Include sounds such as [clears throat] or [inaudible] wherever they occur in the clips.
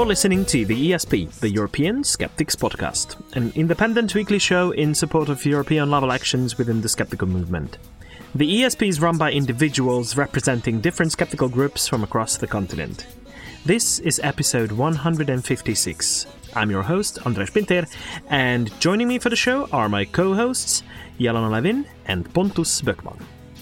You're listening to the ESP, the European Skeptics Podcast, an independent weekly show in support of European level actions within the skeptical movement. The ESP is run by individuals representing different skeptical groups from across the continent. This is episode 156. I'm your host, Andres Pinter, and joining me for the show are my co hosts, Jelena Levin and Pontus Böckman.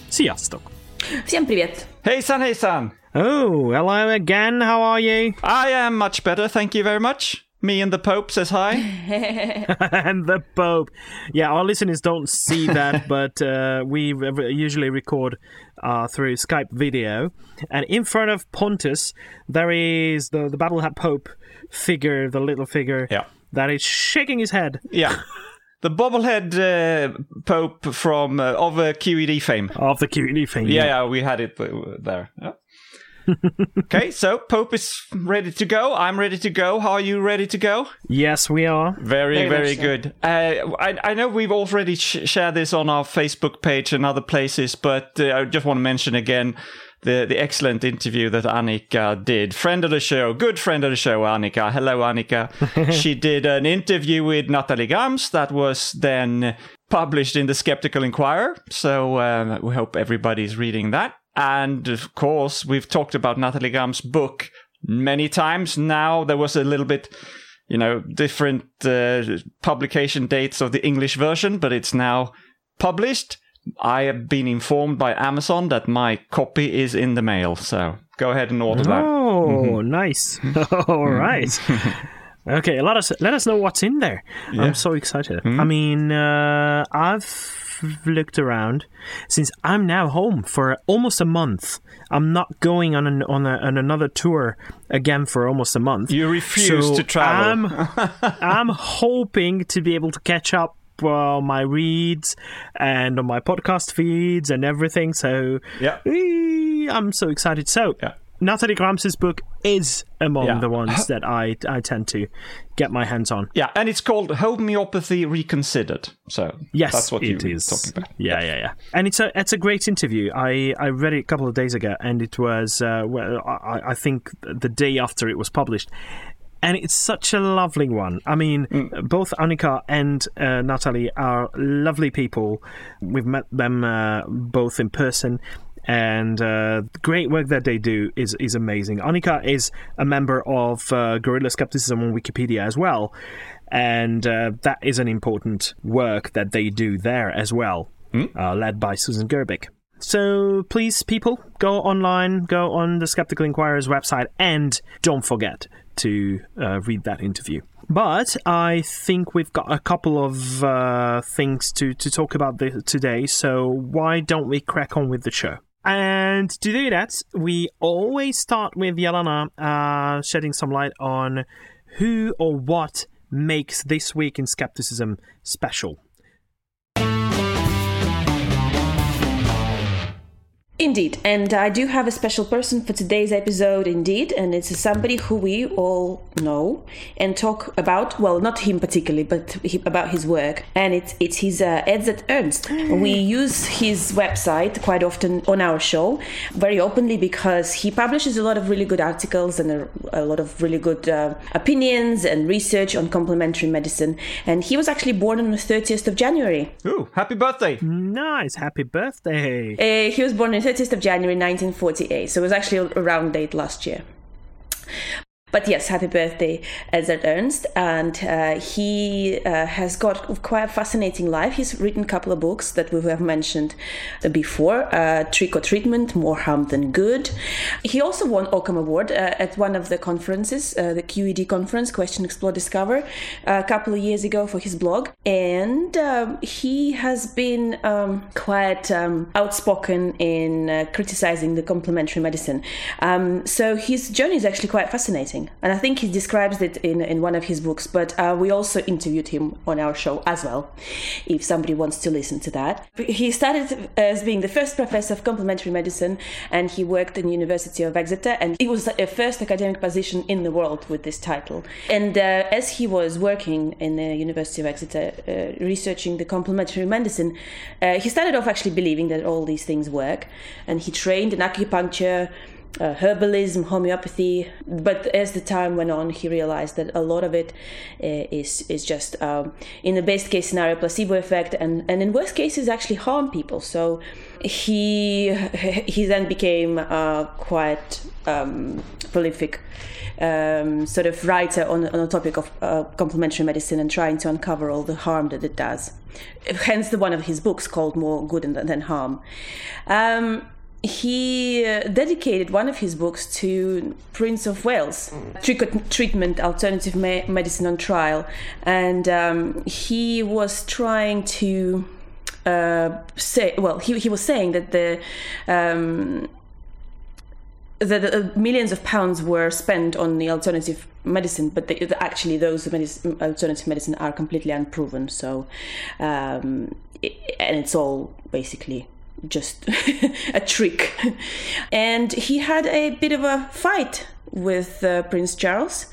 Sziasztok! Всем привет. Hejsan hejsan. Oh, hello again. How are you? I am much better, thank you very much. Me and the Pope says hi. [laughs] and the Pope. Yeah, our listeners don't see [laughs] that, but uh, we re- usually record uh, through Skype video. And in front of Pontus, there is the, the bobblehead Pope figure, the little figure yeah. that is shaking his head. Yeah. [laughs] The bobblehead uh, Pope from uh, of uh, QED fame. of the QED fame. Yeah, yeah, we had it there. Yeah. [laughs] okay, so Pope is ready to go. I'm ready to go. How are you ready to go? Yes, we are. Very, Very very, so. good. Uh, I, I know we've already sh- shared this on our Facebook page and other places, but uh, I just want to mention again the, the excellent interview that Annika did. Friend of the show, good friend of the show, Annika. Hello, Annika. [laughs] she did an interview with Natalie Grams that was then published in the Skeptical Inquirer. So um, we hope everybody's reading that. And of course, we've talked about Natalie Grams' book many times now. There was a little bit you know, different uh, publication dates of the English version, but it's now published. I have been informed by Amazon that my copy is in the mail, so go ahead and order that. Oh, mm-hmm. nice. [laughs] Mm-hmm. All right. [laughs] Okay, let us let us know what's in there. I'm so excited. Mm-hmm. I mean, uh, I've looked around since I'm now home for almost a month. I'm not going on an, on, a, on another tour again for almost a month. You refuse So to travel. I'm, [laughs] I'm hoping to be able to catch up on my reads and on my podcast feeds and everything. So Yeah. I'm so excited. So Yeah. Natalie Grams's book is among Yeah. the ones [laughs] that I I tend to get my hands on. Yeah, and it's called Homeopathy Reconsidered. So Yes, that's what it is. talking about. Yeah, yeah, yeah. And it's a it's a great interview. I, I read it a couple of days ago, and it was uh, well, I, I think the day after it was published. And it's such a lovely one. I mean, Mm. both Annika and uh, Natalie are lovely people. We've met them uh, both in person, and uh, the great work that they do is is amazing. Annika is a member of uh, Guerrilla Skepticism on Wikipedia as well, and uh, that is an important work that they do there as well, uh, led by Susan Gerbic. So please, people, go online, go on the Skeptical Inquirer's website, and don't forget to uh, read that interview. But I think we've got a couple of uh, things to, to talk about today, so why don't we crack on with the show? And to do that, we always start with Yelena uh, shedding some light on who or what makes this week in skepticism special. Indeed, and I do have a special person for today's episode, indeed, and it's somebody who we all know and talk about. Well, not him particularly, but he, about his work, and it's it's his uh, Edzard Ernst. We use his website quite often on our show, very openly, because he publishes a lot of really good articles and a, a lot of really good uh, opinions and research on complementary medicine. And he was actually born on the 30th of January. Ooh, happy birthday! Nice, happy birthday! Uh, he was born on 30th of January 1948, so it was actually a round date last year. But yes, happy birthday, Edzard Ernst. And uh, he uh, has got quite a fascinating life. He's written a couple of books that we have mentioned before uh, Trick or Treatment, More Harm Than Good. He also won Ockham Award uh, at one of the conferences, uh, the QED conference, Question, Explore, Discover, a couple of years ago for his blog. And he has been um, quite um, outspoken in uh, criticizing the complementary medicine. Um, so his journey is actually quite fascinating. And I think he describes it in, in one of his books, but uh, we also interviewed him on our show as well, if somebody wants to listen to that. He started as being the first professor of complementary medicine, and he worked in the University of Exeter, and it was the first academic position in the world with this title. And uh, as he was working in the University of Exeter, uh, researching the complementary medicine, uh, he started off actually believing that all these things work, and he trained in acupuncture uh, herbalism, homeopathy. But as the time went on, he realized that a lot of it uh, is is just um, in the best case scenario placebo effect, and and in worst cases actually harm people. So he [laughs] he then became uh, quite um, prolific. Um, sort of writer on, on the topic of uh, complementary medicine and trying to uncover all the harm that it does. Hence, the one of his books called "More Good than, than Harm." Um, he uh, dedicated one of his books to Prince of Wales, Trick- treatment alternative medicine on trial, and um, he was trying to uh, say, well, he he was saying that the. Um, that uh, millions of pounds were spent on the alternative medicine, but they, actually those medicine, alternative medicine are completely unproven. So, um, it, and it's all basically just [laughs] a trick. And he had a bit of a fight with uh, Prince Charles.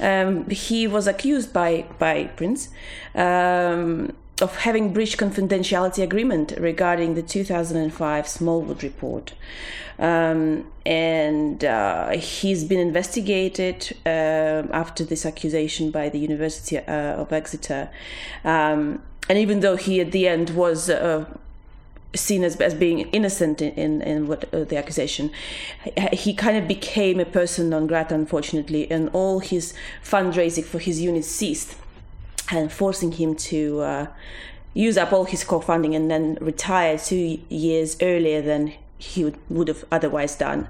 Um, he was accused by by Prince um, of having breached confidentiality agreement regarding the 2005 Smallwood report. Um, and uh, he's been investigated uh, after this accusation by the University uh, of Exeter. Um, and even though he at the end was uh, seen as, as being innocent in, in, in what uh, the accusation. He kind of became a person non grata, unfortunately, and all his fundraising for his unit ceased, and forcing him to uh, use up all his core funding and then retire two years earlier than he would, would have otherwise done.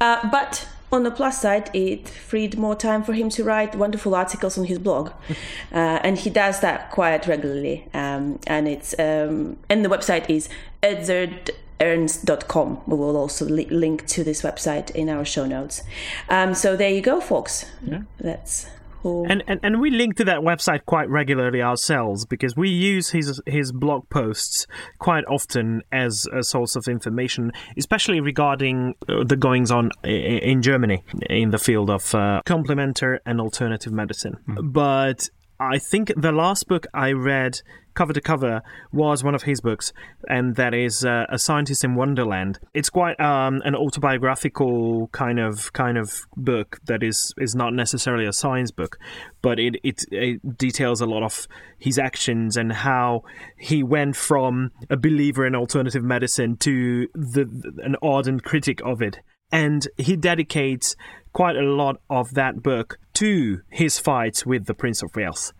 Uh, but on the plus side, it freed more time for him to write wonderful articles on his blog, [laughs] uh, and he does that quite regularly. Um, and it's um, and the website is edzardernst.com. We will also li- link to this website in our show notes. Um, so there you go, folks. Yeah. That's who. And, and and we link to that website quite regularly ourselves because we use his his blog posts quite often as a source of information, especially regarding uh, the goings on in Germany in the field of uh, complementary and alternative medicine. But I think the last book I read cover to cover was one of his books, and that is uh, A Scientist in Wonderland. It's quite um, an autobiographical kind of kind of book that is is not necessarily a science book, but it, it it details a lot of his actions and how he went from a believer in alternative medicine to the, an ardent critic of it. And he dedicates quite a lot of that book to his fight with the Prince of Wales.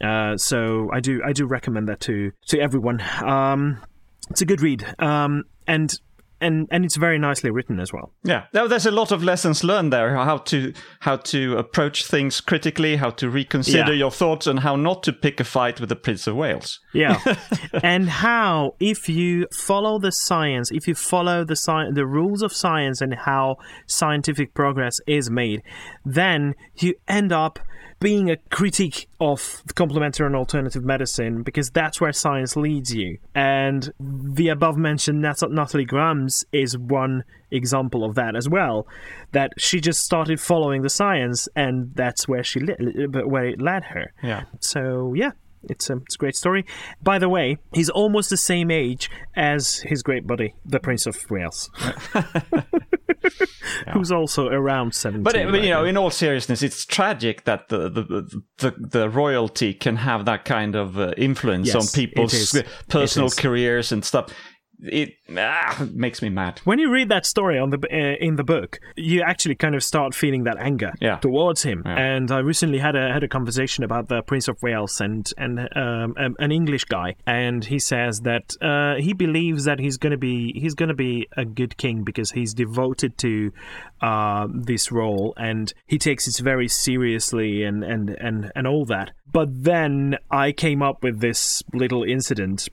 Uh, so I do I do recommend that to to everyone. Um, it's a good read, um, and and and it's very nicely written as well. Yeah, Now, there's a lot of lessons learned there. How to how to approach things critically, how to reconsider Yeah. your thoughts, and how not to pick a fight with the Prince of Wales. Yeah, [laughs] and how if you follow the science, if you follow the sci- the rules of science and how scientific progress is made, then you end up being a critic of complementary and alternative medicine because that's where science leads you. And the above mentioned Nat- Natalie Grams is one example of that as well. That she just started following the science, and that's where she li- where it led her. Yeah. So yeah, it's a, it's a great story. By the way, he's almost the same age as his great buddy, the Prince of Wales, [laughs] who's also around seventy. But, uh, but, you know, in all seriousness, it's tragic that the the the, the royalty can have that kind of uh, influence Yes, on people's personal careers and stuff. It ah, makes me mad. when you read that story on the uh, in the book, you actually kind of start feeling that anger Yeah. towards him. Yeah. And I recently had a had a conversation about the Prince of Wales and and um, um, an English guy, and he says that uh, he believes that he's gonna be he's gonna be a good king because he's devoted to uh, this role and he takes it very seriously and and and and all that. But then I came up with this little incident,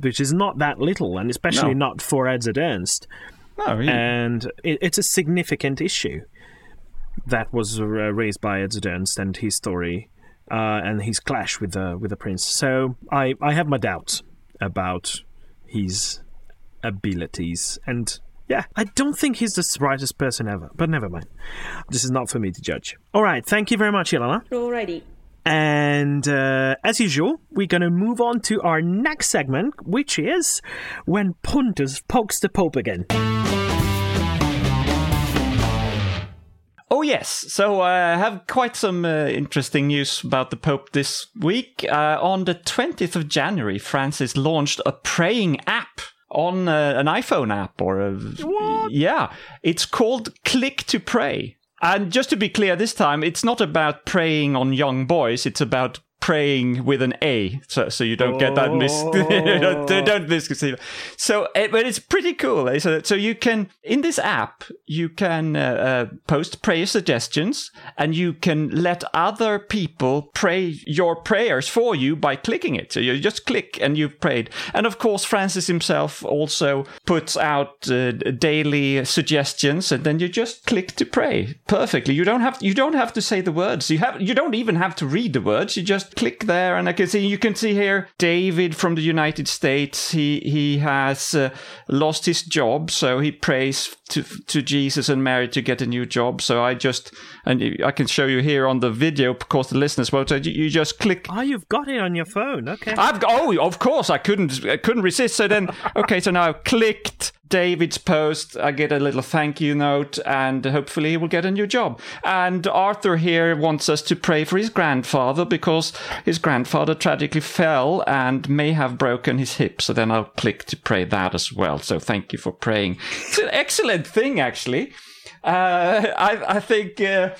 which is not that little, and especially No. not for Edzard Ernst No, he- and it, it's a significant issue that was uh, raised by Ed Ernst and his story, uh, and his clash with the with the prince. So I I have my doubts about his abilities, and yeah, I don't think he's the smartest person ever. But never mind. This is not for me to judge. All right, thank you very much, Ilana. Alrighty. And uh, as usual, we're going to move on to our next segment, which is when Pontus pokes the Pope again. Oh yes, so uh, I have quite some uh, interesting news about the Pope this week. Uh, on the 20th of January, Francis launched a praying app on uh, an iPhone app or a, yeah, it's called Click to Pray. And just to be clear, this time it's not about preying on young boys; it's about praying with an A, so so you don't get that mis [laughs] don't, don't misconceive. So, but it's pretty cool. eh? So, so you can in this app you can uh, uh, post prayer suggestions, and you can let other people pray your prayers for you by clicking it. So you just click and you've prayed. And of course, Francis himself also puts out uh, daily suggestions, and then you just click to pray perfectly. You don't have you don't have to say the words. You have you don't even have to read the words. You just click there, and I can see you can see here David from the United States. He he has uh, lost his job, so he prays to to Jesus and Mary to get a new job. So I just and I can show you here on the video because the listeners won't. So you you just click Oh, you've got it on your phone. Okay. I've got, oh, of course, I couldn't, I couldn't resist. So then, [laughs] okay, so now I've clicked David's post. I get a little thank you note, and hopefully he will get a new job. And Arthur here wants us to pray for his grandfather because his grandfather tragically fell and may have broken his hip. So then I'll click to pray that as well. So thank you for praying. It's an excellent thing, actually. Uh, [laughs] I, I think. Uh,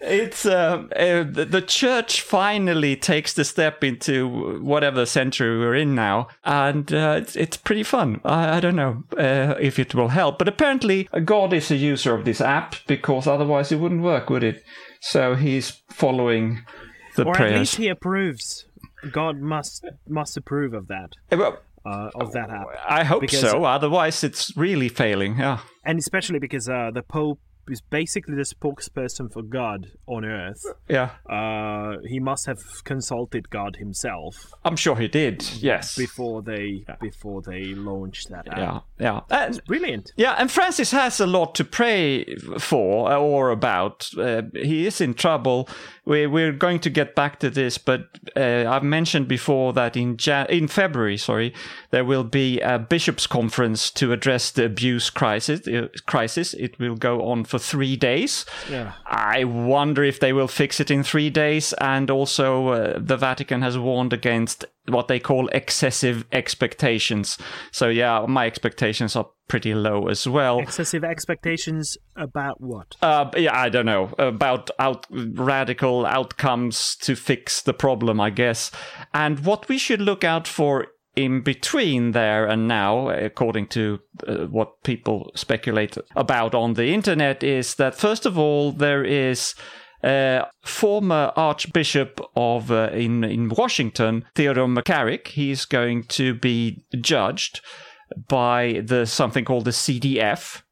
it's uh, uh, the the church finally takes the step into whatever century we're in now, and uh, it's, it's pretty fun. I, I don't know uh, if it will help, but apparently God is a user of this app because otherwise it wouldn't work, would it? So he's following the or at least he approves. God must must approve of that well, uh, of that app, I hope Because- so. Otherwise, it's really failing. Yeah. and especially because uh, the Pope is basically the spokesperson for God on Earth. Yeah. Uh, he must have consulted God himself I'm sure he did. Yes. before they before they launched that app. Yeah. Yeah. And Brilliant. Yeah, and Francis has a lot to pray for or about. Uh, he is in trouble. We, we're going to get back to this, but uh, I've mentioned before that in Jan- in February, sorry, there will be a bishops' conference to address the abuse crisis. Uh, crisis. It will go on for three days. Yeah. I wonder if they will fix it in three days. And also, uh, the Vatican has warned against what they call excessive expectations. So, yeah, my expectations are pretty low as well. Excessive expectations about what? Uh, yeah, I don't know about out radical outcomes to fix the problem, I guess. And what we should look out for in between there and now, according to uh, what people speculate about on the internet, is that first of all there is. Uh, former Archbishop of uh, in in Washington, Theodore McCarrick, he's going to be judged by the something called the CDF,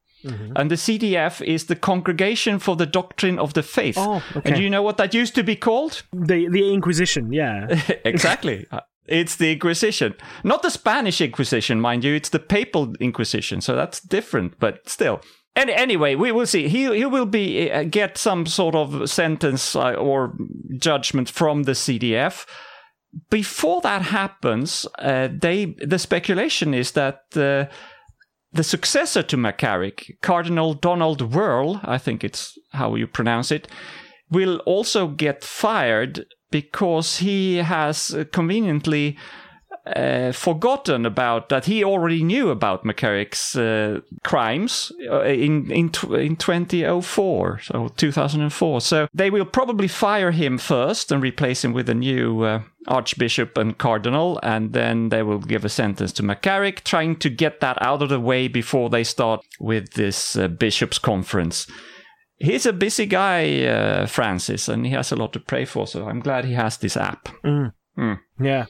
and the CDF is the Congregation for the Doctrine of the Faith. Oh, okay. And do you know what that used to be called? The the Inquisition, yeah. [laughs] exactly. [laughs] It's the Inquisition. Not the Spanish Inquisition, mind you, it's the Papal Inquisition. So that's different, but still. And anyway, we will see. He he will be uh, get some sort of sentence uh, or judgment from the CDF. Before that happens, uh, they the speculation is that uh, the successor to McCarrick, Cardinal Donald Wuerl, I think it's how you pronounce it, will also get fired because he has conveniently uh, forgotten about that he already knew about McCarrick's uh, crimes uh, in in in 2004, so 2004. So they will probably fire him first and replace him with a new uh, archbishop and cardinal, and then they will give a sentence to McCarrick, trying to get that out of the way before they start with this uh, bishops' conference he's a busy guy, uh, Francis, and he has a lot to pray for. So I'm glad he has this app. Yeah.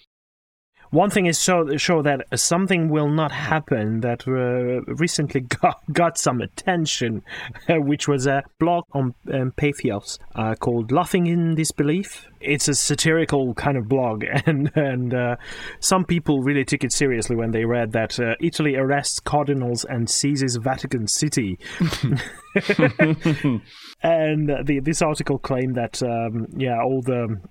One thing is so sure that something will not happen that uh, recently [laughs] got, got some attention, [laughs] which was a blog on um, Patheos uh, called "Laughing in Disbelief." It's a satirical kind of blog, [laughs] and and uh, some people really took it seriously when they read that uh, Italy arrests cardinals and seizes Vatican City. and the, this article claimed that um, yeah, all the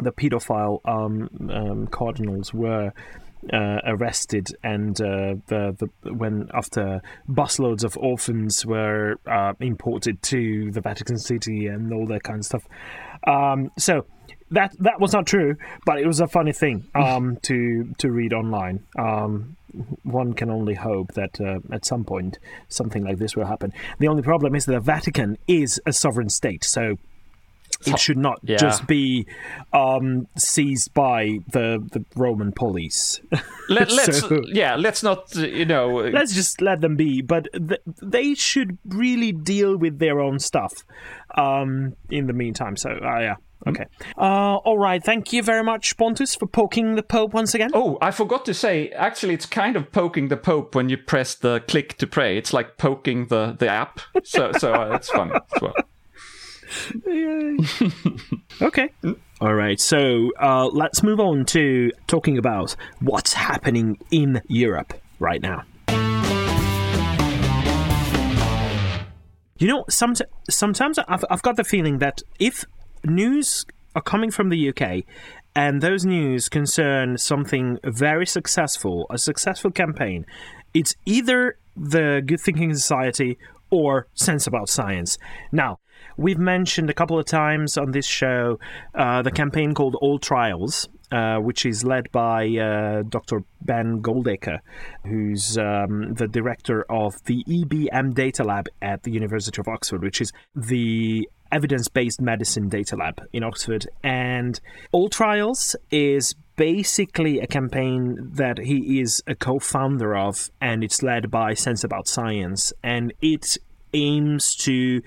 the paedophile um, um, cardinals were uh, arrested, and uh, the, the when after busloads of orphans were uh, imported to the Vatican City and all that kind of stuff. Um, so that that was not true, but it was a funny thing [laughs] um, to to read online. Um, one can only hope that uh, at some point something like this will happen. The only problem is that the Vatican is a sovereign state, so it should not Yeah. just be um, seized by the the Roman police. Let, [laughs] let's So- yeah, let's not you know. Let's just let them be, but th- they should really deal with their own stuff. Um, in the meantime, so uh, yeah, okay. Uh, all right, thank you very much, Pontus, for poking the Pope once again. Oh, I forgot to say. Actually, it's kind of poking the Pope when you press the click to pray. It's like poking the the app. So so uh, it's fun as well. Okay. All right, so uh, let's move on to talking about what's happening in Europe right now. You know, some, sometimes I've, I've got the feeling that if news are coming from the UK and those news concern something very successful, a successful campaign, it's either the Good Thinking Society or Sense About Science. Now, we've mentioned a couple of times on this show uh, the campaign called All Trials, uh, which is led by uh, Dr. Ben Goldacre, who's um, the director of the EBM Data Lab at the University of Oxford, which is the evidence based medicine data lab in Oxford. And All Trials is basically a campaign that he is a co founder of, and it's led by Sense About Science. And it aims to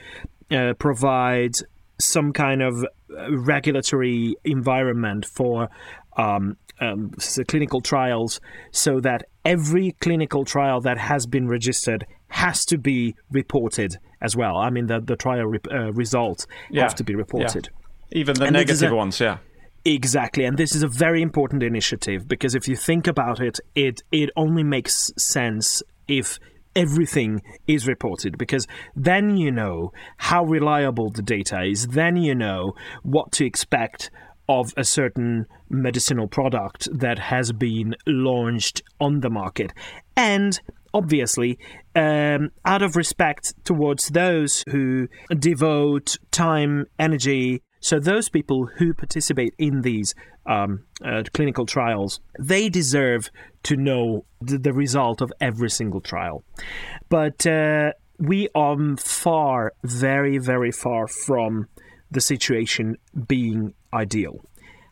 uh, provide some kind of uh, regulatory environment for um, um, clinical trials so that every clinical trial that has been registered has to be reported as well. I mean, the, the trial re- uh, results Yeah, have to be yeah. reported. Even the And negative a- ones, yeah. Exactly, and this is a very important initiative because if you think about it, it it only makes sense if everything is reported because then you know how reliable the data is, then you know what to expect of a certain medicinal product that has been launched on the market. And obviously, um, out of respect towards those who devote time, energy, so those people who participate in these um, uh, clinical trials, they deserve to know the, the result of every single trial. But uh, we are far, very, very far from the situation being ideal.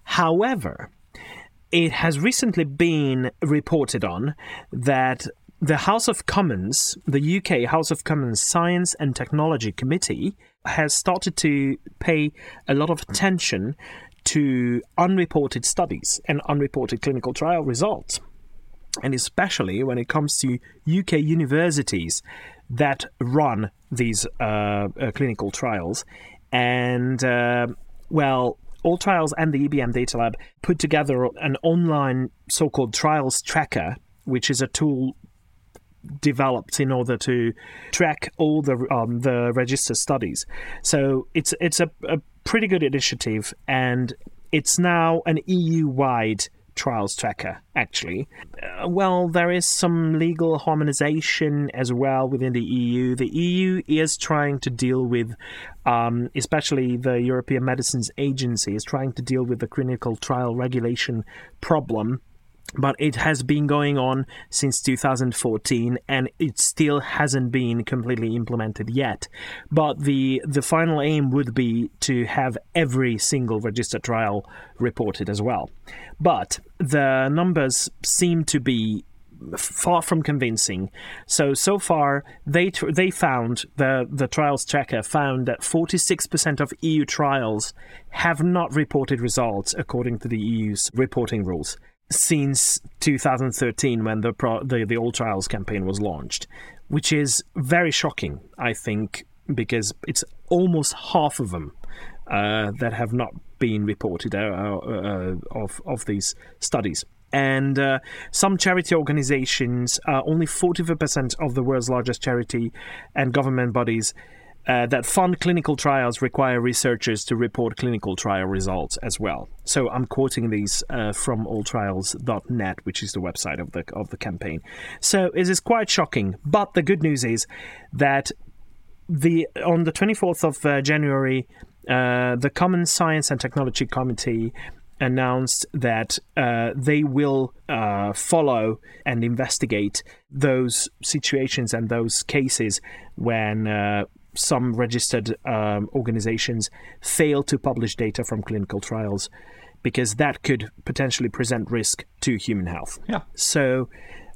However, it has recently been reported on that the House of Commons, the UK House of Commons Science and Technology Committee, has started to pay a lot of attention to unreported studies and unreported clinical trial results. And especially when it comes to UK universities that run these uh, uh, clinical trials. And, uh, well, all trials and the EBM Data Lab put together an online so called trials tracker, which is a tool developed in order to track all the um, the registered studies. So it's it's a, a pretty good initiative, and it's now an EU wide trials tracker. Actually, uh, well, there is some legal harmonization as well within the EU. The EU is trying to deal with, um, especially the European Medicines Agency, is trying to deal with the clinical trial regulation problem but it has been going on since 2014 and it still hasn't been completely implemented yet but the the final aim would be to have every single register trial reported as well but the numbers seem to be far from convincing. So so far, they tr- they found the the trials tracker found that 46% of EU trials have not reported results according to the EU's reporting rules. Since 2013 when the, pro- the the All Trials campaign was launched, which is very shocking. I think because it's almost half of them uh, that have not been reported uh, uh, of of these studies. And uh, some charity organizations, uh, only 40% of the world's largest charity and government bodies uh, that fund clinical trials require researchers to report clinical trial results as well. So I'm quoting these uh, from alltrials.net, which is the website of the of the campaign. So it is quite shocking. But the good news is that the on the 24th of uh, January, uh, the Common Science and Technology Committee announced that uh, they will uh, follow and investigate those situations and those cases when uh, some registered um, organizations fail to publish data from clinical trials because that could potentially present risk to human health. Yeah. So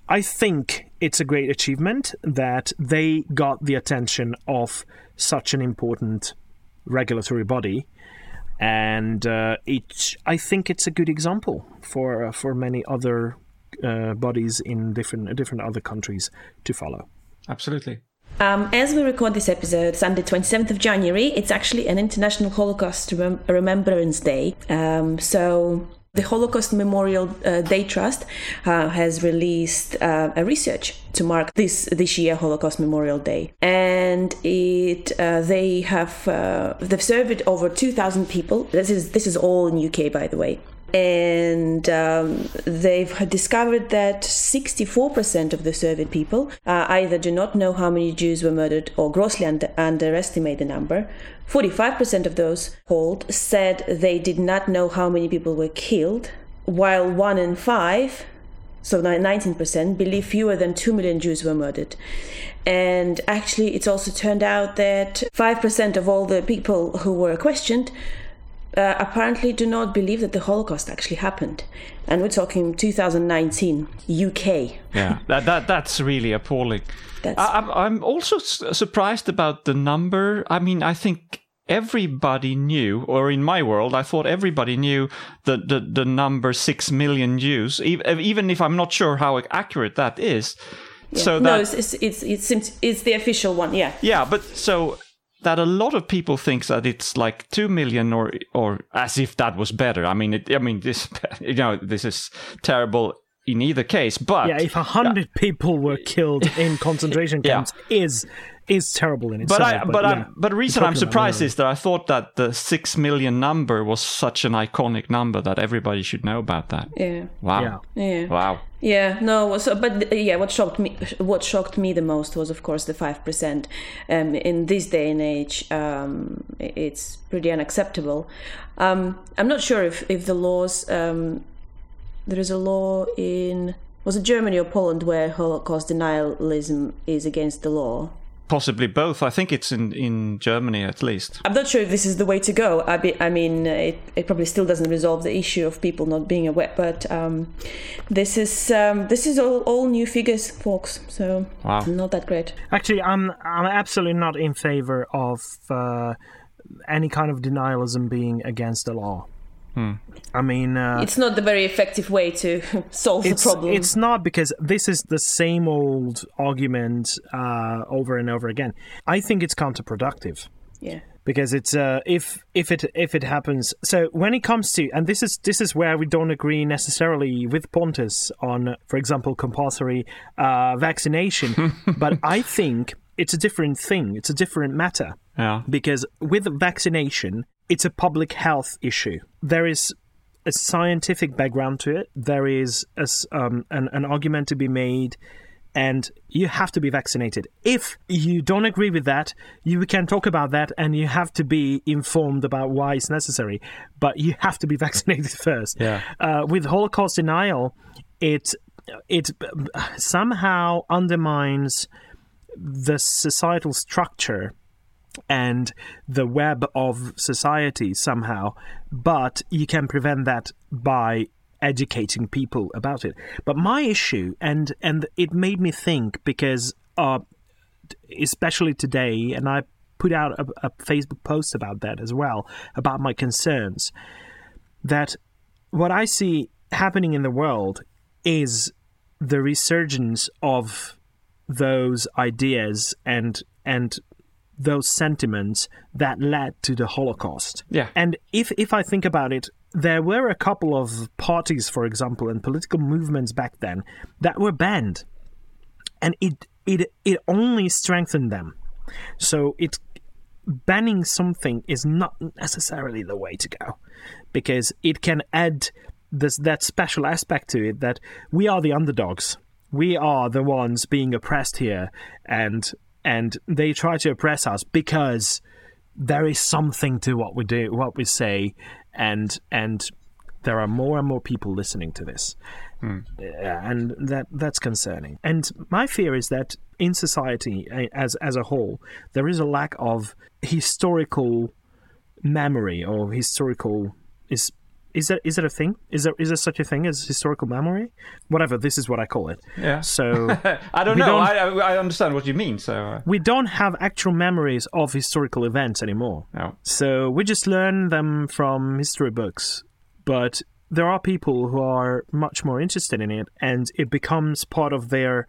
I think it's a great achievement that they got the attention of such an important regulatory body. And uh, it, I think it's a good example for uh, for many other uh, bodies in different different other countries to follow. Absolutely. Um, as we record this episode, Sunday, 27th of January, it's actually an International Holocaust Remem- Remembrance Day. Um, so the Holocaust Memorial uh, Day Trust uh, has released uh, a research to mark this this year Holocaust Memorial Day, and it uh, they have uh, they've surveyed over 2,000 people. This is this is all in UK, by the way. And um, they've discovered that 64% of the surveyed people uh, either do not know how many Jews were murdered or grossly under- underestimate the number. 45% of those polled said they did not know how many people were killed, while one in five, so 19%, believe fewer than 2 million Jews were murdered. And actually, it's also turned out that 5% of all the people who were questioned uh, apparently do not believe that the Holocaust actually happened. And we're talking 2019, UK. Yeah, [laughs] that, that that's really appalling. That's- I, I'm I'm also s- surprised about the number. I mean, I think everybody knew, or in my world, I thought everybody knew the the, the number six million Jews. Even, even if I'm not sure how accurate that is. So no, it's, it's, it's, it's, it's the official one, yeah. yeah, but so that a lot of people think that it's like two million, or or as if that was better. I mean, it, I mean this, [laughs] you know, this is terrible in either case. But Yeah, if a hundred people were killed in concentration [laughs] Yeah. camps is is terrible in but itself. I, but, yeah. I'm, but the reason I'm surprised is that I thought that the six million number was such an iconic number that everybody should know about that. Yeah. Wow. Yeah. Yeah. Wow. Yeah, no. So, but yeah, what shocked me, what shocked me the most was, of course, the five percent. Um, in this day and age, um, it's pretty unacceptable. Um, I'm not sure if if the laws. Um, there is a law in was it Germany or Poland where Holocaust denialism is against the law. Possibly both. I think it's in, in Germany at least. I'm not sure if this is the way to go. I, be, I mean, it, it probably still doesn't resolve the issue of people not being aware, but um, this is um, this is all, all new figures, folks. So Wow. not that great. Actually, I'm I'm absolutely not in favor of uh, any kind of denialism being against the law. I mean, uh, It's not the very effective way to [laughs] solve the problem. it's not because this is the same old argument uh, over and over again. I think it's counterproductive. yeah. because it's uh, if if it if it happens. So when it comes to and this is this is where we don't agree necessarily with Pontus on, for example, compulsory uh, vaccination. [laughs] but I think it's a different thing. It's a different matter Yeah. because with vaccination, it's a public health issue. There is a scientific background to it. There is a um, an, an argument to be made, and you have to be vaccinated. If you don't agree with that, you can talk about that, and you have to be informed about why it's necessary. But you have to be [laughs] vaccinated first. Yeah. Uh, with Holocaust denial, it it somehow undermines the societal structure and the web of society somehow, but you can prevent that by educating people about it. But my issue, and and it made me think because, uh, especially today, and I put out a, a Facebook post about that as well about my concerns. That what I see happening in the world is the resurgence of those ideas and and those sentiments that led to the Holocaust. Yeah. And if if I think about it, there were a couple of parties, for example, and political movements back then that were banned. And it it it only strengthened them. So it banning something is not necessarily the way to go because it can add this that special aspect to it that we are the underdogs we are the ones being oppressed here and and they try to oppress us because there is something to what we do what we say and and there are more and more people listening to this uh, and that that's concerning. And my fear is that in society as as a whole, there is a lack of historical memory or historical is is that is that a thing? Is there is there such a thing as historical memory? Whatever, this is what I call it. Yeah. So [laughs] I don't know. don't- I, I understand what you mean. So uh, we don't have actual memories of historical events anymore. no. So we just learn them from history books. But there are people who are much more interested in it, and it becomes part of their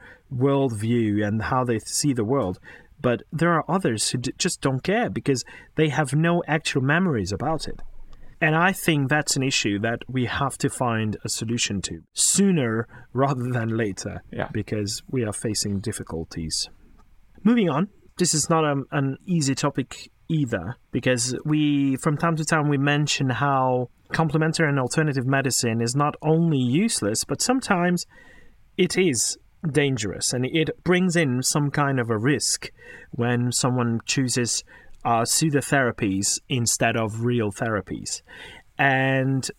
worldview and how they see the world. But there are others who d- just don't care because they have no actual memories about it. And I think that's an issue that we have to find a solution to sooner rather than later Yeah. because we are facing difficulties. Moving on, this is not a, an easy topic either because we, from time to time, we mention how complementary and alternative medicine is not only useless, but sometimes it is dangerous and it brings in some kind of a risk when someone chooses uh, pseudotherapies instead of real therapies. And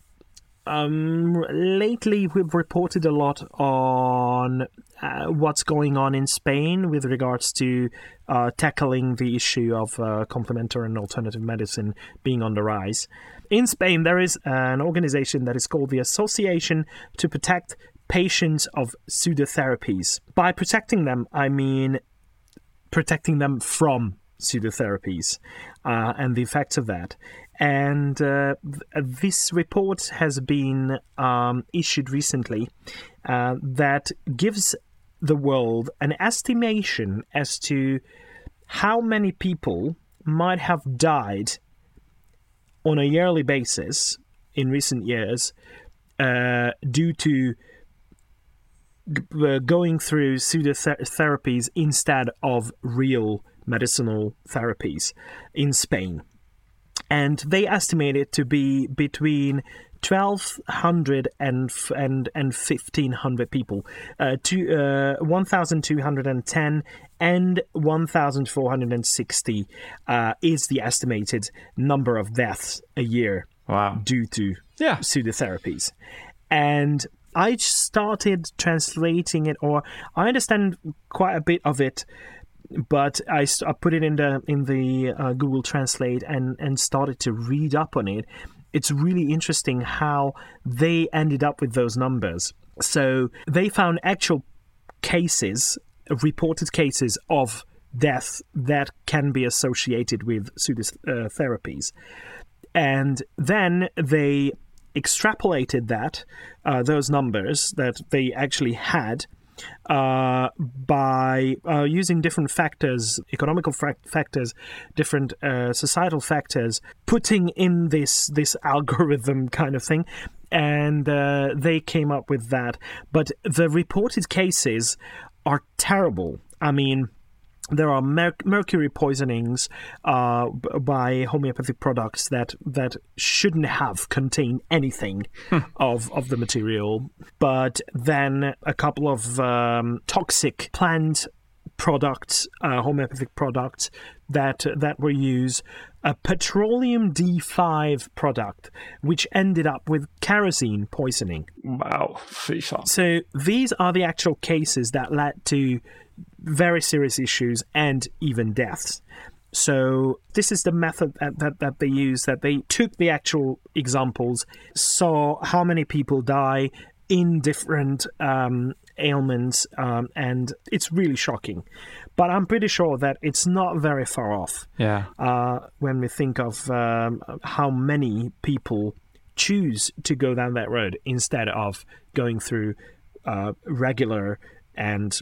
um, lately, we've reported a lot on uh, what's going on in Spain with regards to uh, tackling the issue of uh, complementary and alternative medicine being on the rise. In Spain, there is an organization that is called the Association to Protect Patients of Pseudotherapies. By protecting them, I mean protecting them from pseudotherapies uh, and the effects of that. And uh, th- this report has been um, issued recently uh, that gives the world an estimation as to how many people might have died on a yearly basis in recent years uh, due to g- uh, going through pseudotherapies instead of real medicinal therapies in Spain. And they estimate it to be between 1,200 and, and, and 1,500 people. Uh, to, uh, 1,210 and 1,460 uh, is the estimated number of deaths a year Wow. due to Yeah. pseudotherapies. And I started translating it, or I understand quite a bit of it, but I put it in the in the uh, Google Translate and and started to read up on it. It's really interesting how they ended up with those numbers. So they found actual cases, reported cases of death that can be associated with pseudotherapies and then they extrapolated that uh, those numbers that they actually had uh, by uh, using different factors, economical fac- factors, different uh, societal factors, putting in this this [laughs] algorithm kind of thing, and uh, they came up with that. But the reported cases are terrible. I mean, there are mer- mercury poisonings uh, b- by homeopathic products that that shouldn't have contained anything of of the material, but then a couple of um, toxic plant products, uh, homeopathic products that that were used. A petroleum D5 product, which ended up with kerosene poisoning. Wow. So these are the actual cases that led to very serious issues and even deaths. So this is the method that, that, that they use that they took the actual examples, saw how many people die in different um, ailments, um, and it's really shocking. But I'm pretty sure that it's not very far off Yeah. uh, when we think of um, how many people choose to go down that road instead of going through uh, regular and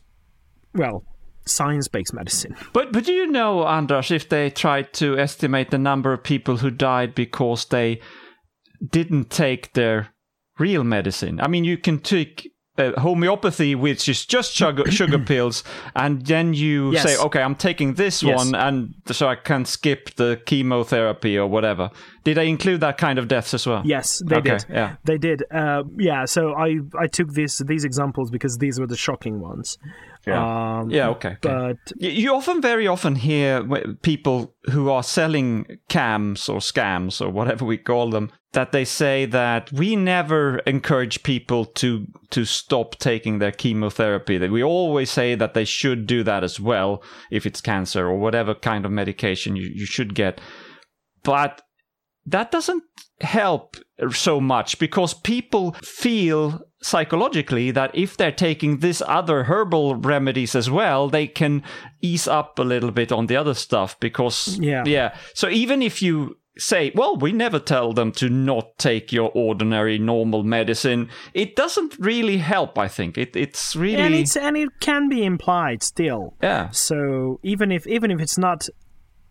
well science-based medicine. But but do you know, Andras, if they tried to estimate the number of people who died because they didn't take their real medicine? I mean, you can take uh, homeopathy, which is just sugar, [clears throat] sugar pills, and then you Yes. say, okay, I'm taking this Yes. one, and so I can skip the chemotherapy or whatever. Did they include that kind of deaths as well? Yes, they Okay, did. yeah. They did. Uh, yeah. So I I took this these examples because these were the shocking ones. Yeah. Um, Yeah, okay. okay. But Y- You often, very often hear people who are selling cams or scams or whatever we call them that they say that we never encourage people to to stop taking their chemotherapy. That we always say that they should do that as well if it's cancer or whatever kind of medication you, you should get. But that doesn't help so much because people feel psychologically that if they're taking this other herbal remedies as well they can ease up a little bit on the other stuff because Yeah. yeah so even if you say well we never tell them to not take your ordinary normal medicine it doesn't really help i think it, it's really and it's and it can be implied still. yeah So even if even if it's not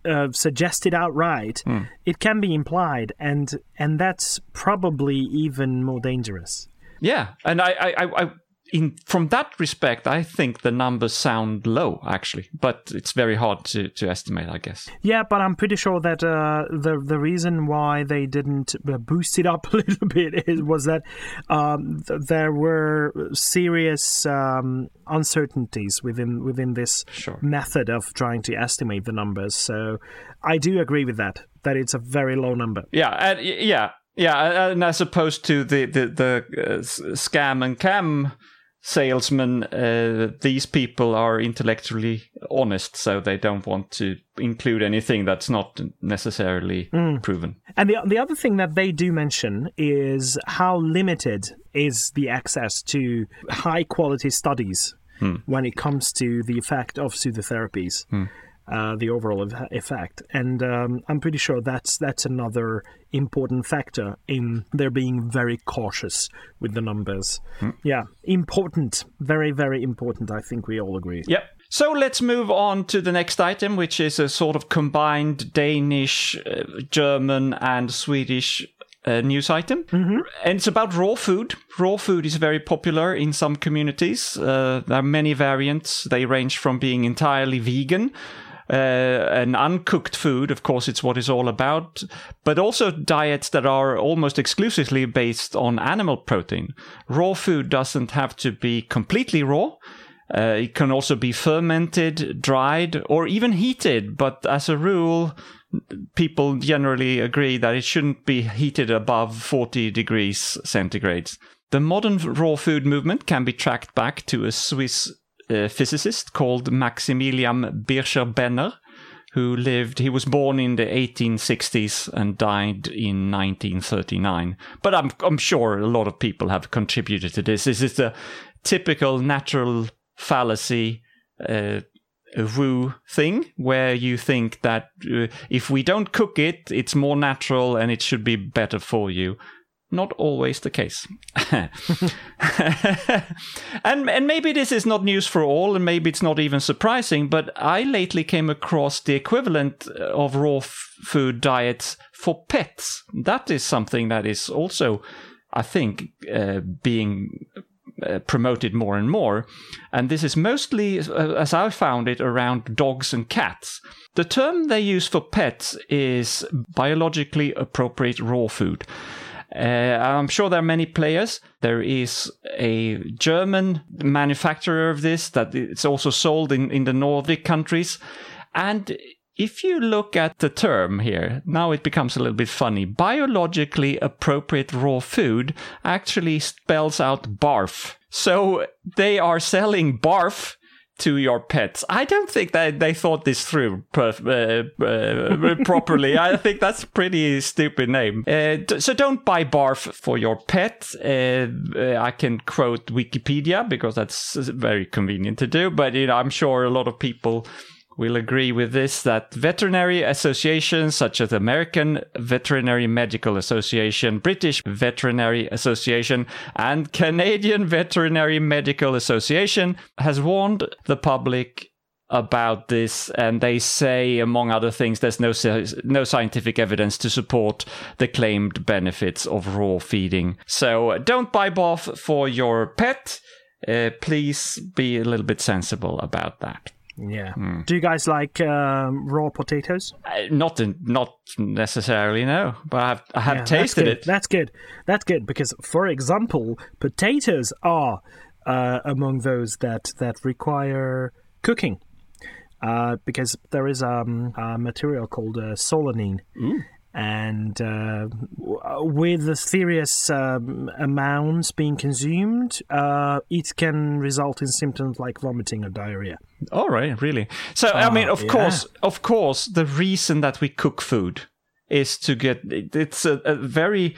uh, suggested outright, Hmm. it can be implied, and and that's probably even more dangerous. Yeah, and I, I, I in from that respect, I think the numbers sound low actually, but it's very hard to, to estimate, I guess. Yeah, but I'm pretty sure that uh, the the reason why they didn't uh, boost it up [laughs] a little bit is, was that um, th- there were serious um, uncertainties within within this Sure. method of trying to estimate the numbers. So I do agree with that. That it's a very low number. Yeah, and, yeah, yeah, and as opposed to the the the uh, scam and cam salesmen, uh, these people are intellectually honest, so they don't want to include anything that's not necessarily mm. proven. And the the other thing that they do mention is how limited is the access to high quality studies hmm. when it comes to the effect of pseudotherapies, hmm. Uh, the overall eff- effect. And um, I'm pretty sure that's that's another important factor in their being very cautious with the numbers. Yeah, important, very very important. I think we all agree. Yep. So let's move on to the next item, which is a sort of combined Danish, uh, German, and Swedish uh, news item. And it's about raw food. Raw food is very popular in some communities. Uh, there are many variants. They range from being entirely vegan. Uh, and uncooked food, of course, it's what it's all about, but also diets that are almost exclusively based on animal protein. Raw food doesn't have to be completely raw. Uh, it can also be fermented, dried, or even heated. But as a rule, people generally agree that it shouldn't be heated above 40 degrees centigrade. The modern raw food movement can be tracked back to a Swiss uh, physicist called Maximilian Bircher-Benner, who lived, he was born in the 1860s and died in 1939. But I'm, I'm sure a lot of people have contributed to this. This is a typical natural fallacy uh, a woo thing where you think that uh, if we don't cook it, it's more natural and it should be better for you. Not always the case. [laughs] and and maybe this is not news for all and maybe it's not even surprising, but I lately came across the equivalent of raw f- food diets for pets. That is something that is also I think uh, being uh, promoted more and more. And this is mostly, uh, as I found it, around dogs and cats. The term they use for pets is biologically appropriate raw food. Uh, I'm sure there are many players. There is a German manufacturer of this that it's also sold in, in the Nordic countries. And if you look at the term here, now it becomes a little bit funny. Biologically appropriate raw food actually spells out barf. So they are selling barf to your pets. I don't think that they thought this through uh, uh, [laughs] properly. I think that's a pretty stupid name. Uh, d- so don't buy barf for your pet. Uh, uh, I can quote Wikipedia because that's very convenient to do. But you know, I'm sure a lot of people will agree with this that veterinary associations such as American Veterinary Medical Association, British Veterinary Association, and Canadian Veterinary Medical Association has warned the public about this and they say among other things there's no no scientific evidence to support the claimed benefits of raw feeding. So don't buy both for your pet. Uh, please be a little bit sensible about that Yeah. Do you guys like um, raw potatoes? uh, not in, not necessarily no but i have, I have Yeah, tasted good. it That's good. That's good because, for example, potatoes are uh, among those that that require cooking. Uh, because there is um, a material called uh, solanine, and uh, with the serious um, amounts being consumed, uh, it can result in symptoms like vomiting or diarrhea. all right really so i mean of yeah. course of course the reason that we cook food is to get it's a, a very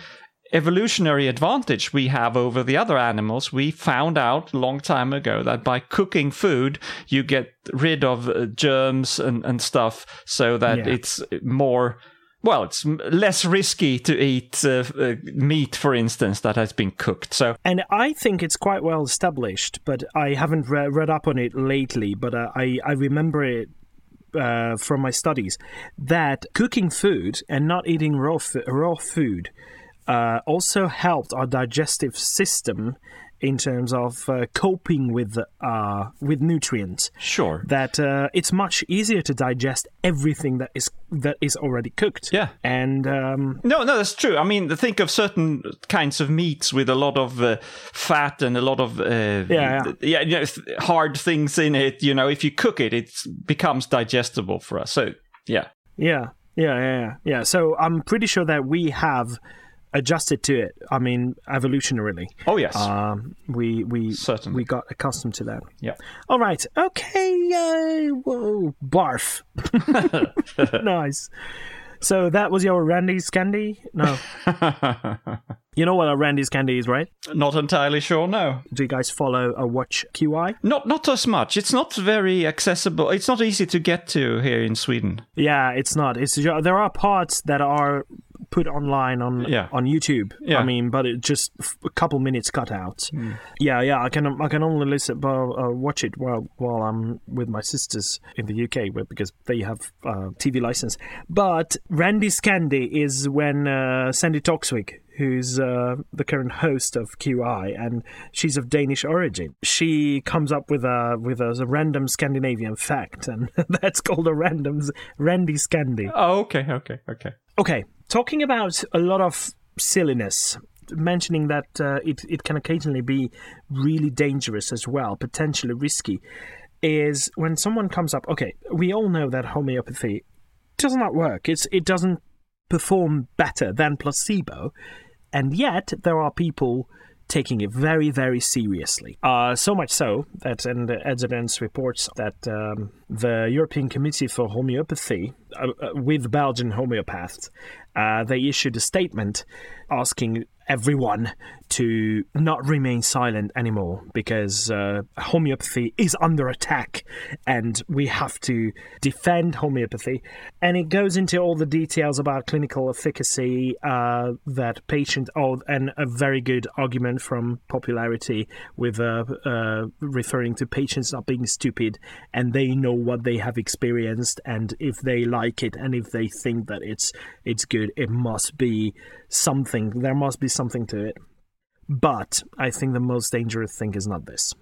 evolutionary advantage we have over the other animals we found out a long time ago that by cooking food you get rid of uh, germs and, and stuff so that Yeah. it's more well it's less risky to eat uh, uh, meat for instance that has been cooked so And I think it's quite well established, but I haven't re- read up on it lately. But uh, I I remember it uh, from my studies that cooking food and not eating raw f- raw food uh, also helped our digestive system in terms of uh, coping with uh, with nutrients. sure That uh, it's much easier to digest everything that is that is already cooked. Yeah. and um, No, no, that's true. I mean, think of certain kinds of meats with a lot of uh, fat and a lot of uh, Yeah, yeah. yeah, you know, hard things in it. You know, if you cook it, it becomes digestible for us. So, yeah, Yeah, yeah, yeah, yeah. yeah. So I'm pretty sure that we have adjusted to it. I mean, evolutionarily. oh yes, Um, we we Certainly. we got accustomed to that. yeah. All right. Okay. Uh, whoa. Barf. [laughs] nice. So that was your Randy Scandy? No. [laughs] you know what a Randy Scandy is, right? Not entirely sure. No, Do you guys follow a watch QI? not not as much. It's not very accessible. It's not easy to get to here in Sweden. Yeah, it's not. It's there are parts that are put online on Yeah. on YouTube. Yeah. I mean, but it just f- a couple minutes cut out. Yeah, yeah. I can I can only listen, well, uh, watch it while while I'm with my sisters in the UK, because they have uh, TV license. But Randy Scandy is when uh, Sandi Toksvig. Who's uh, the current host of QI, and she's of Danish origin. She comes up with a with a, random Scandinavian fact, and [laughs] that's called a random Randy Scandy. Oh, okay, okay, okay. Okay, talking about a lot of silliness, mentioning that uh, it it can occasionally be really dangerous as well, potentially risky, is when someone comes up. Okay, we all know that homeopathy does not work. It's it doesn't perform better than placebo, and yet there are people taking it very, very seriously. Uh, so much so that, and Edzard Ernst reports that um, the European Committee for Homeopathy, uh, uh, with Belgian homeopaths, uh, they issued a statement asking everyone to not remain silent anymore because uh, homeopathy is under attack and we have to defend homeopathy. And it goes into all the details about clinical efficacy uh, that patient, oh, and a very good argument from popularity with uh, uh, referring to patients not being stupid and they know what they have experienced and if they like it and if they think that it's it's good, it must be something. There must be something to it. But I think the most dangerous thing is not this.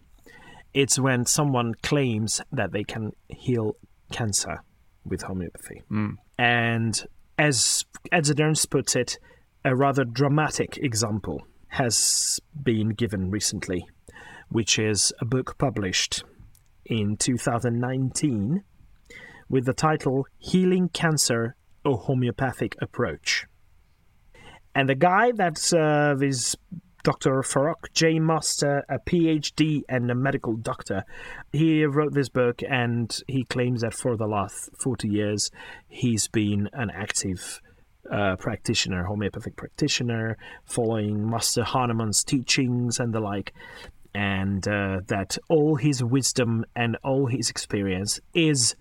It's when someone claims that they can heal cancer with homeopathy. Mm. And as Ernst puts it, a rather dramatic example has been given recently, which is a book published in 2019 with the title Healing Cancer A Homeopathic Approach. And the guy that's uh, this Dr. Farrokh J. Master, a PhD and a medical doctor, he wrote this book and he claims that for the last 40 years he's been an active uh, practitioner, homeopathic practitioner, following Master Hahnemann's teachings and the like. And uh, that all his wisdom and all his experience is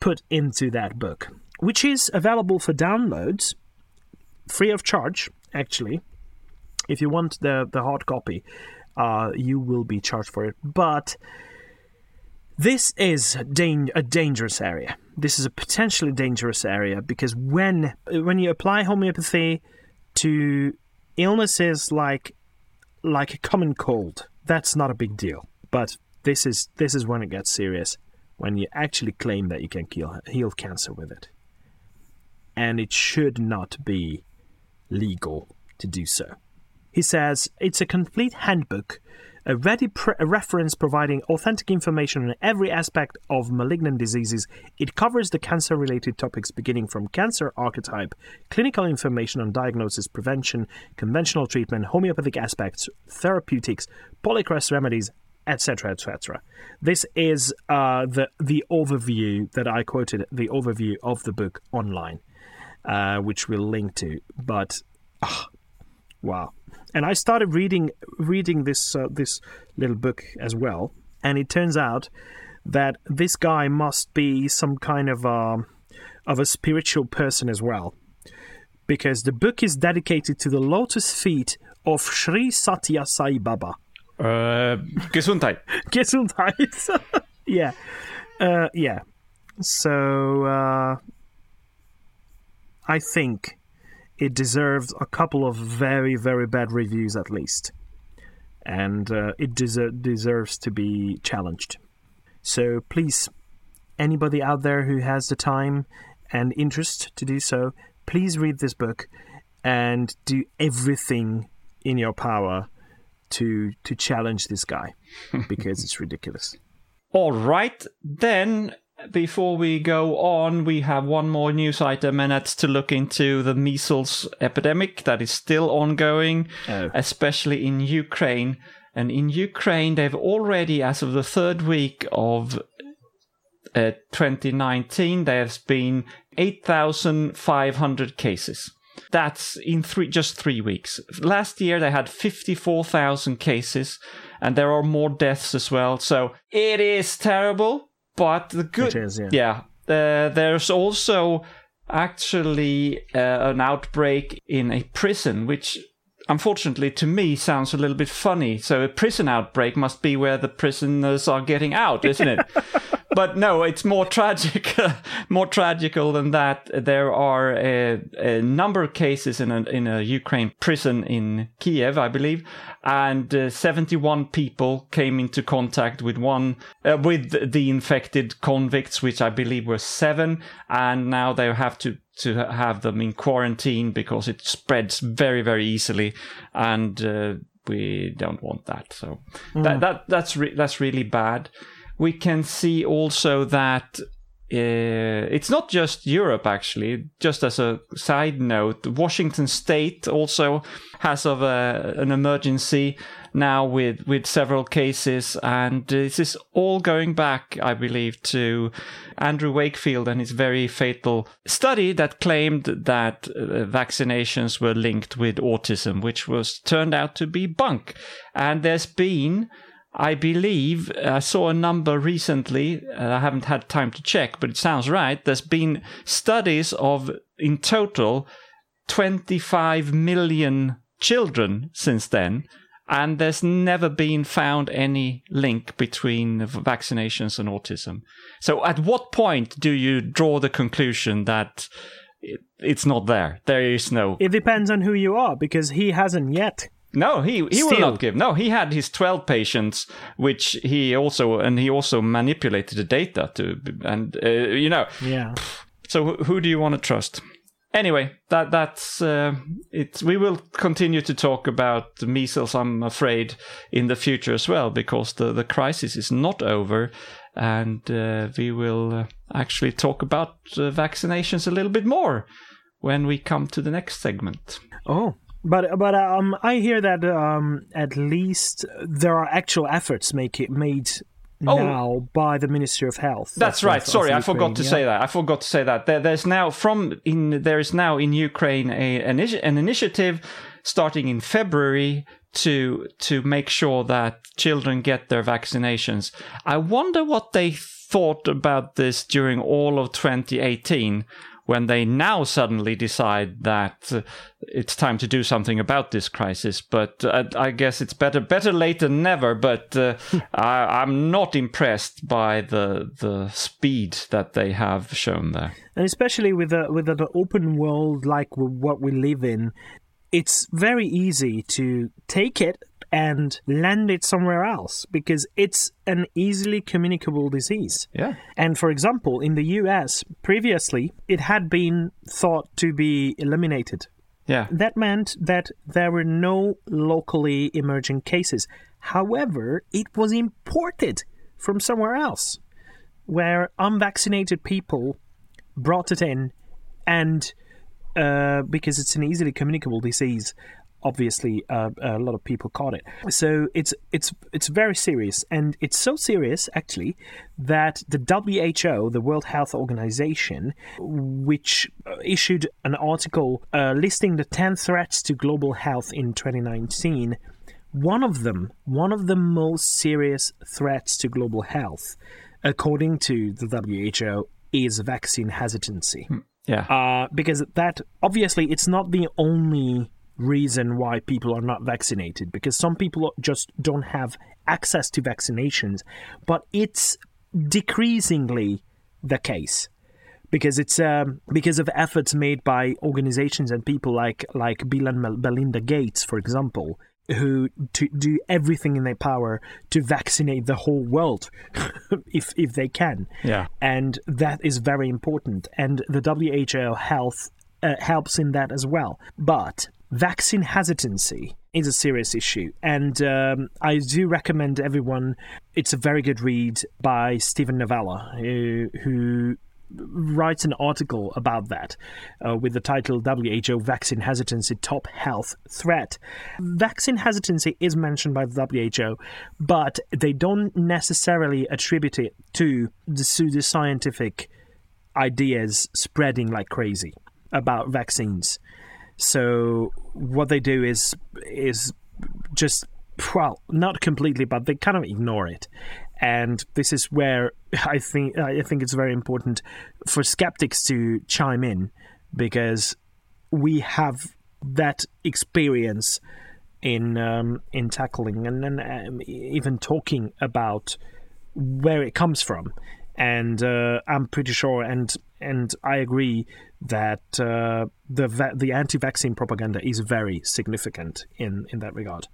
put into that book, which is available for downloads free of charge, actually. If you want the, the hard copy, uh, you will be charged for it. But this is dan- a dangerous area. This is a potentially dangerous area because when when you apply homeopathy to illnesses like like a common cold, that's not a big deal. But this is this is when it gets serious. When you actually claim that you can heal, heal cancer with it, and it should not be legal to do so. He says it's a complete handbook, a ready pre- a reference providing authentic information on every aspect of malignant diseases. It covers the cancer related topics beginning from cancer archetype, clinical information on diagnosis, prevention, conventional treatment, homeopathic aspects, therapeutics, polycrest remedies, etc., etc. This is uh, the the overview that I quoted, the overview of the book online, uh, which we'll link to. But ah, wow! And I started reading reading this uh, this little book as well, and it turns out that this guy must be some kind of a of a spiritual person as well, because the book is dedicated to the lotus feet of Sri Satya Sai Baba. Uh, Gesundheit. [laughs] Gesundheit. [laughs] yeah. Uh, yeah. So uh, I think it deserves a couple of very, very bad reviews at least. And uh, it deser- deserves to be challenged. So please, anybody out there who has the time and interest to do so, please read this book and do everything in your power to to challenge this guy because it's ridiculous. [laughs] All right, then before we go on, we have one more news item, and that's to look into the measles epidemic that is still ongoing, Oh. especially in Ukraine. And in Ukraine, they've already, as of the third week of uh, 2019, there's been 8,500 cases. That's in three, just three weeks. Last year they had 54,000 cases, and there are more deaths as well. So it is terrible, but the good, is, yeah. Uh, there's also actually uh, an outbreak in a prison, which unfortunately to me sounds a little bit funny. So a prison outbreak must be where the prisoners are getting out, isn't it? [laughs] but no, it's more tragic, [laughs] more tragical than that. There are a, a number of cases in a, in a Ukraine prison in Kiev, I believe, and uh, 71 people came into contact with one uh, with the infected convicts, which I believe were seven, and now they have to to have them in quarantine because it spreads very very easily, and uh, we don't want that. So that that that's re- that's really bad. We can see also that uh, it's not just Europe, actually. Just as a side note, Washington State also has of a, an emergency now with with several cases, and this is all going back, I believe, to Andrew Wakefield and his very fatal study that claimed that uh, vaccinations were linked with autism, which was turned out to be bunk. And there's been I believe I saw a number recently. Uh, I haven't had time to check, but it sounds right. There's been studies of, in total, 25 million children since then, and there's never been found any link between vaccinations and autism. So, at what point do you draw the conclusion that it, it's not there? There is no. It depends on who you are because he hasn't yet. No, he he will not give. No, he had his twelve patients, which he also and he also manipulated the data to and uh, you know. Yeah. So who, who do you want to trust? Anyway, that that's uh, it. We will continue to talk about measles. I'm afraid in the future as well because the the crisis is not over, and uh, we will uh, actually talk about uh, vaccinations a little bit more when we come to the next segment. Oh. But but um, I hear that um, at least there are actual efforts make it made Oh. now by the Ministry of Health. That's of- right. of Sorry, I Ukraine, forgot to yeah. say that. I forgot to say that. There, there's now from in there is now in Ukraine a an, an initiative starting in February to to make sure that children get their vaccinations. I wonder what they thought about this during all of 2018 when they now suddenly decide that uh, it's time to do something about this crisis. But uh, I guess it's better better late than never. But uh, [laughs] I, I'm not impressed by the the speed that they have shown there. and especially with a with an open world like what we live in, it's very easy to take it and land it somewhere else because it's an easily communicable disease. Yeah. And for example, in the US, previously it had been thought to be eliminated. Yeah. That meant that there were no locally emerging cases. However, it was imported from somewhere else where unvaccinated people brought it in and uh, because it's an easily communicable disease obviously uh, a lot of people caught it. So it's it's it's very serious. And it's so serious actually that the WHO the World Health Organization which uh, issued an article uh, listing the 10 threats to global health in 2019 one of them one of the most serious threats to global health according to the WHO is vaccine hesitancy. Yeah. uh, because that obviously it's not the only reason why people are not vaccinated because some people just don't have access to vaccinations but it's decreasingly the case because it's um, because of efforts made by organizations and people like like Bill and Melinda Gates for example who to do everything in their power to vaccinate the whole world [laughs] if if they can. Yeah. and that is very important. And the WHO health uh, helps in that as well. But vaccine hesitancy is a serious issue and um, I do recommend everyone it's a very good read by Steven Novella who, who writes an article about that uh, with the title WHO Vaccine Hesitancy Top Health Threat. Vaccine hesitancy is mentioned by the WHO, but they don't necessarily attribute it to the pseudoscientific ideas spreading like crazy about vaccines. So what they do is is just well, not completely, but they kind of ignore it. And this is where I think I think it's very important for skeptics to chime in because we have that experience in um, in tackling and, and um, even talking about where it comes from. And uh, I'm pretty sure, and and I agree that uh, the va- the anti-vaccine propaganda is very significant in in that regard.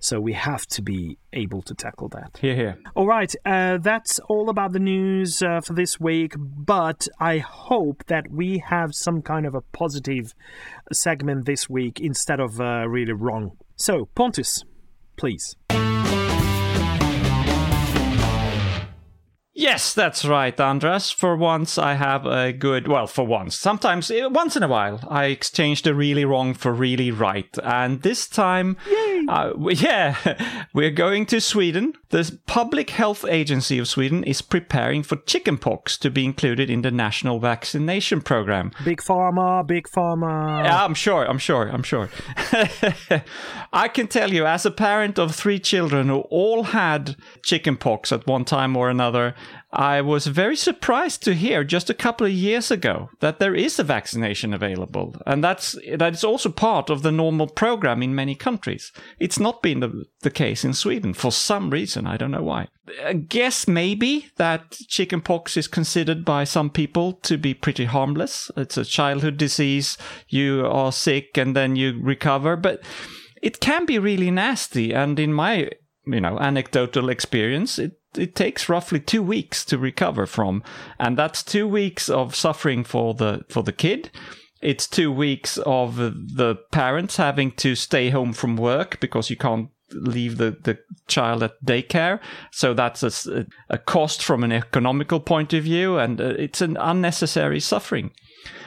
So we have to be able to tackle that. Here, here. All right, uh, that's all about the news uh, for this week. But I hope that we have some kind of a positive segment this week instead of uh, really wrong. So, Pontus, please. Yes, that's right, Andras. For once, I have a good. Well, for once. Sometimes, eh, once in a while, I exchange the really wrong for really right. And this time, uh, [laughs] yeah, we're going to Sweden. The Public Health Agency of Sweden is preparing for chickenpox to be included in the national vaccination program. Big Pharma, Big Pharma. Yeah, I'm sure. I'm sure. I'm sure. [laughs] I can tell you, as a parent of three children who all had chickenpox at one time or another, I was very surprised to hear just a couple of years ago that there is a vaccination available, and that's that is also part of the normal program in many countries. It's not been the, the case in Sweden for some reason. I don't know why. I guess maybe that chickenpox is considered by some people to be pretty harmless. It's a childhood disease. You are sick and then you recover, but it can be really nasty. And in my, you know, anecdotal experience, it it takes roughly two weeks to recover from, and that's two weeks of suffering for the for the kid. It's two weeks of the parents having to stay home from work because you can't leave the, the child at daycare. So that's a cost from an economical point of view, and uh, it's an unnecessary suffering.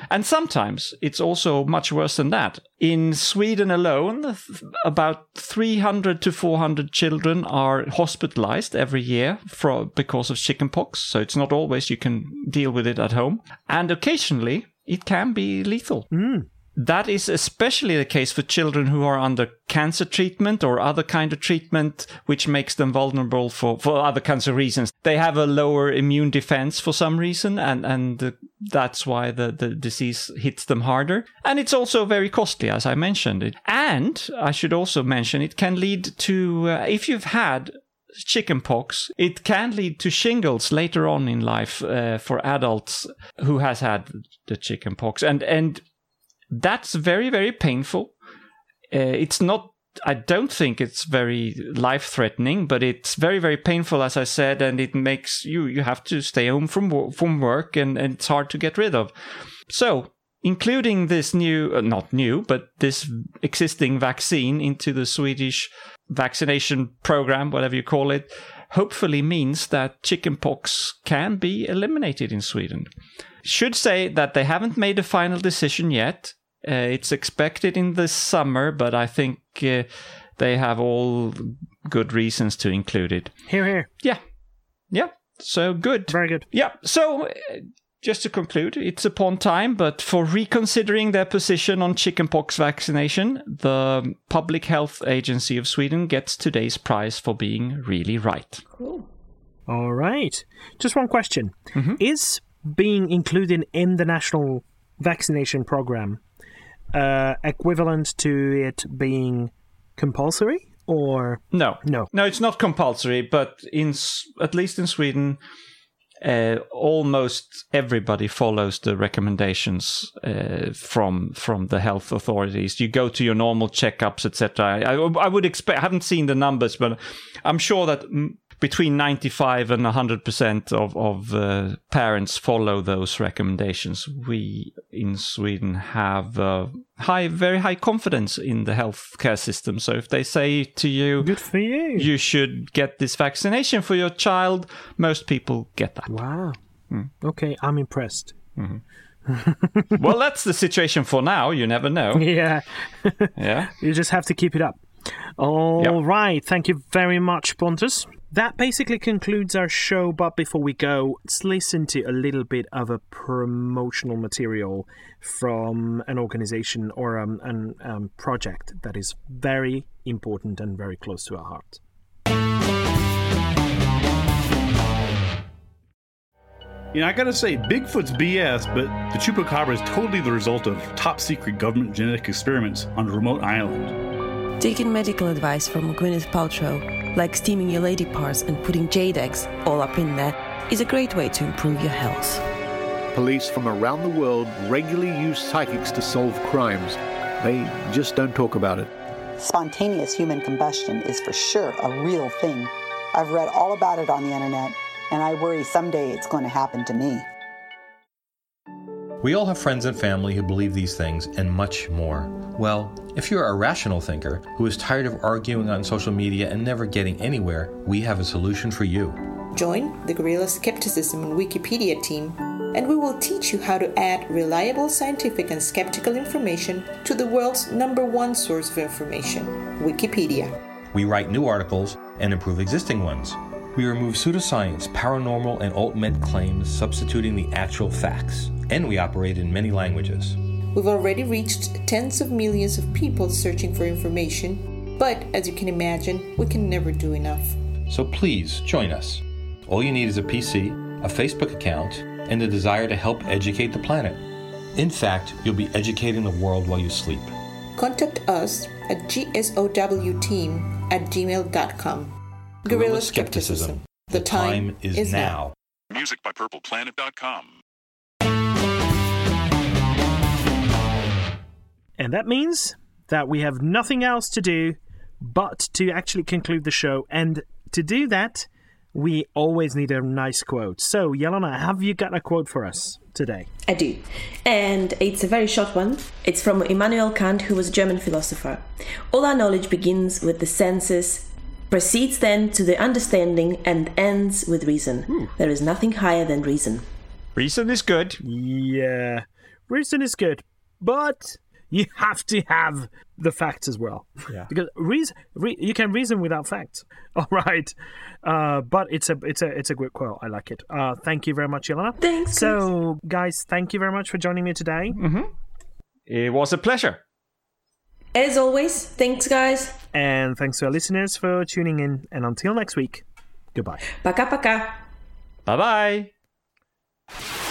And sometimes it's also much worse than that. In Sweden alone, about 300 to 400 children are hospitalized every year for, because of chickenpox. So it's not always you can deal with it at home. And occasionally it can be lethal. Hmm. That is especially the case for children who are under cancer treatment or other kind of treatment, which makes them vulnerable for, for other kinds of reasons. They have a lower immune defense for some reason, and, and uh, that's why the, the disease hits them harder. And it's also very costly, as I mentioned it. And I should also mention it can lead to, uh, if you've had chickenpox, it can lead to shingles later on in life uh, for adults who has had the chickenpox, and and that's very very painful. Uh, it's not. I don't think it's very life threatening, but it's very very painful, as I said, and it makes you you have to stay home from from work, and, and it's hard to get rid of. So. Including this new, uh, not new, but this existing vaccine into the Swedish vaccination program, whatever you call it, hopefully means that chickenpox can be eliminated in Sweden. Should say that they haven't made a final decision yet. Uh, it's expected in the summer, but I think uh, they have all good reasons to include it. Here, here. Yeah. Yeah. So good. Very good. Yeah. So, uh, just to conclude, it's upon time, but for reconsidering their position on chickenpox vaccination, the Public Health Agency of Sweden gets today's prize for being really right. Cool. All right. Just one question. Is being included in the national vaccination program uh, equivalent to it being compulsory or No, no? no, it's not compulsory, but in at least in Sweden, uh, almost everybody follows the recommendations uh, from from the health authorities. You go to your normal checkups, etc. I, I would expect. I haven't seen the numbers, but I'm sure that between 95 and 100 percent of of uh, parents follow those recommendations. We in Sweden have uh, high, very high confidence in the healthcare system. So if they say to you, Good for you. you should get this vaccination for your child. Most people get that. Wow. Okay, I'm impressed. [laughs] well, that's the situation for now. You never know. [laughs] Yeah, Yeah. [laughs] you just have to keep it up. All right, thank you very much, Pontus. That basically concludes our show, but before we go, let's listen to a little bit of a promotional material from an organization or um, um, project that is very important and very close to our heart. You know, I gotta say, Bigfoot's BS, but the chupacabra is totally the result of top secret government genetic experiments on a remote island. Taking medical advice from Gwyneth Paltrow, like steaming your lady parts and putting jade eggs all up in there, is a great way to improve your health. Police from around the world regularly use psychics to solve crimes. They just don't talk about it. Spontaneous human combustion is for sure a real thing. I've read all about it on the internet, and I worry someday it's going to happen to me. We all have friends and family who believe these things and much more. Well, if you're a rational thinker who is tired of arguing on social media and never getting anywhere, we have a solution for you. Join the Guerrilla Skepticism and Wikipedia team, and we will teach you how to add reliable scientific and skeptical information to the world's number one source of information, Wikipedia. We write new articles and improve existing ones. We remove pseudoscience, paranormal, and alt med claims, substituting the actual facts. And we operate in many languages. We've already reached tens of millions of people searching for information, but as you can imagine, we can never do enough. So please join us. All you need is a PC, a Facebook account, and the desire to help educate the planet. In fact, you'll be educating the world while you sleep. Contact us at gsowteam at gmail.com. Guerrilla Skepticism. The time is now. Music by PurplePlanet.com. And that means that we have nothing else to do but to actually conclude the show. And to do that, we always need a nice quote. So, Yelena, have you got a quote for us today? I do. And it's a very short one. It's from Immanuel Kant, who was a German philosopher. All our knowledge begins with the senses, proceeds then to the understanding, and ends with reason. There is nothing higher than reason. Reason is good. Yeah, reason is good, but you have to have the facts as well. Yeah. because reason, re- you can reason without facts. [laughs] All right. Uh, but it's a it's a it's a good quote. I like it. Uh, thank you very much, Yelena. Thanks. So, guys, thank you very much for joining me today. Mm-hmm. It was a pleasure. As always, thanks, guys. And thanks to our listeners for tuning in. And until next week, goodbye. Paka paka. Bye bye.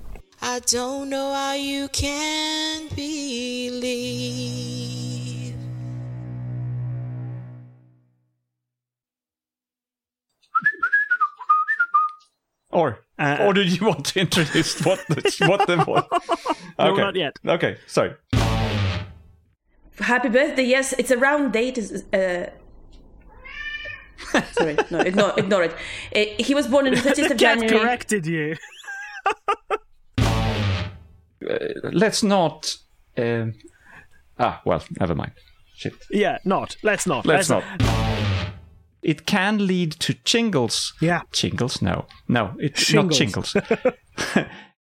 I don't know how you can believe. Or Uh, or did you want to introduce what the what the [laughs] what? No, Okay. not yet. Okay, sorry. Happy birthday. Yes, it's a round date. Uh... [laughs] Sorry, no, ignore, ignore it. Uh, he was born on the 30th The of [laughs] cat January. corrected you. Let's not. Um, ah, well, never mind. Shit. Yeah, not. Let's not. Let's not. It can lead to chingles. Yeah. Chingles? No. No, it's Shingles. not chingles. [laughs] [laughs]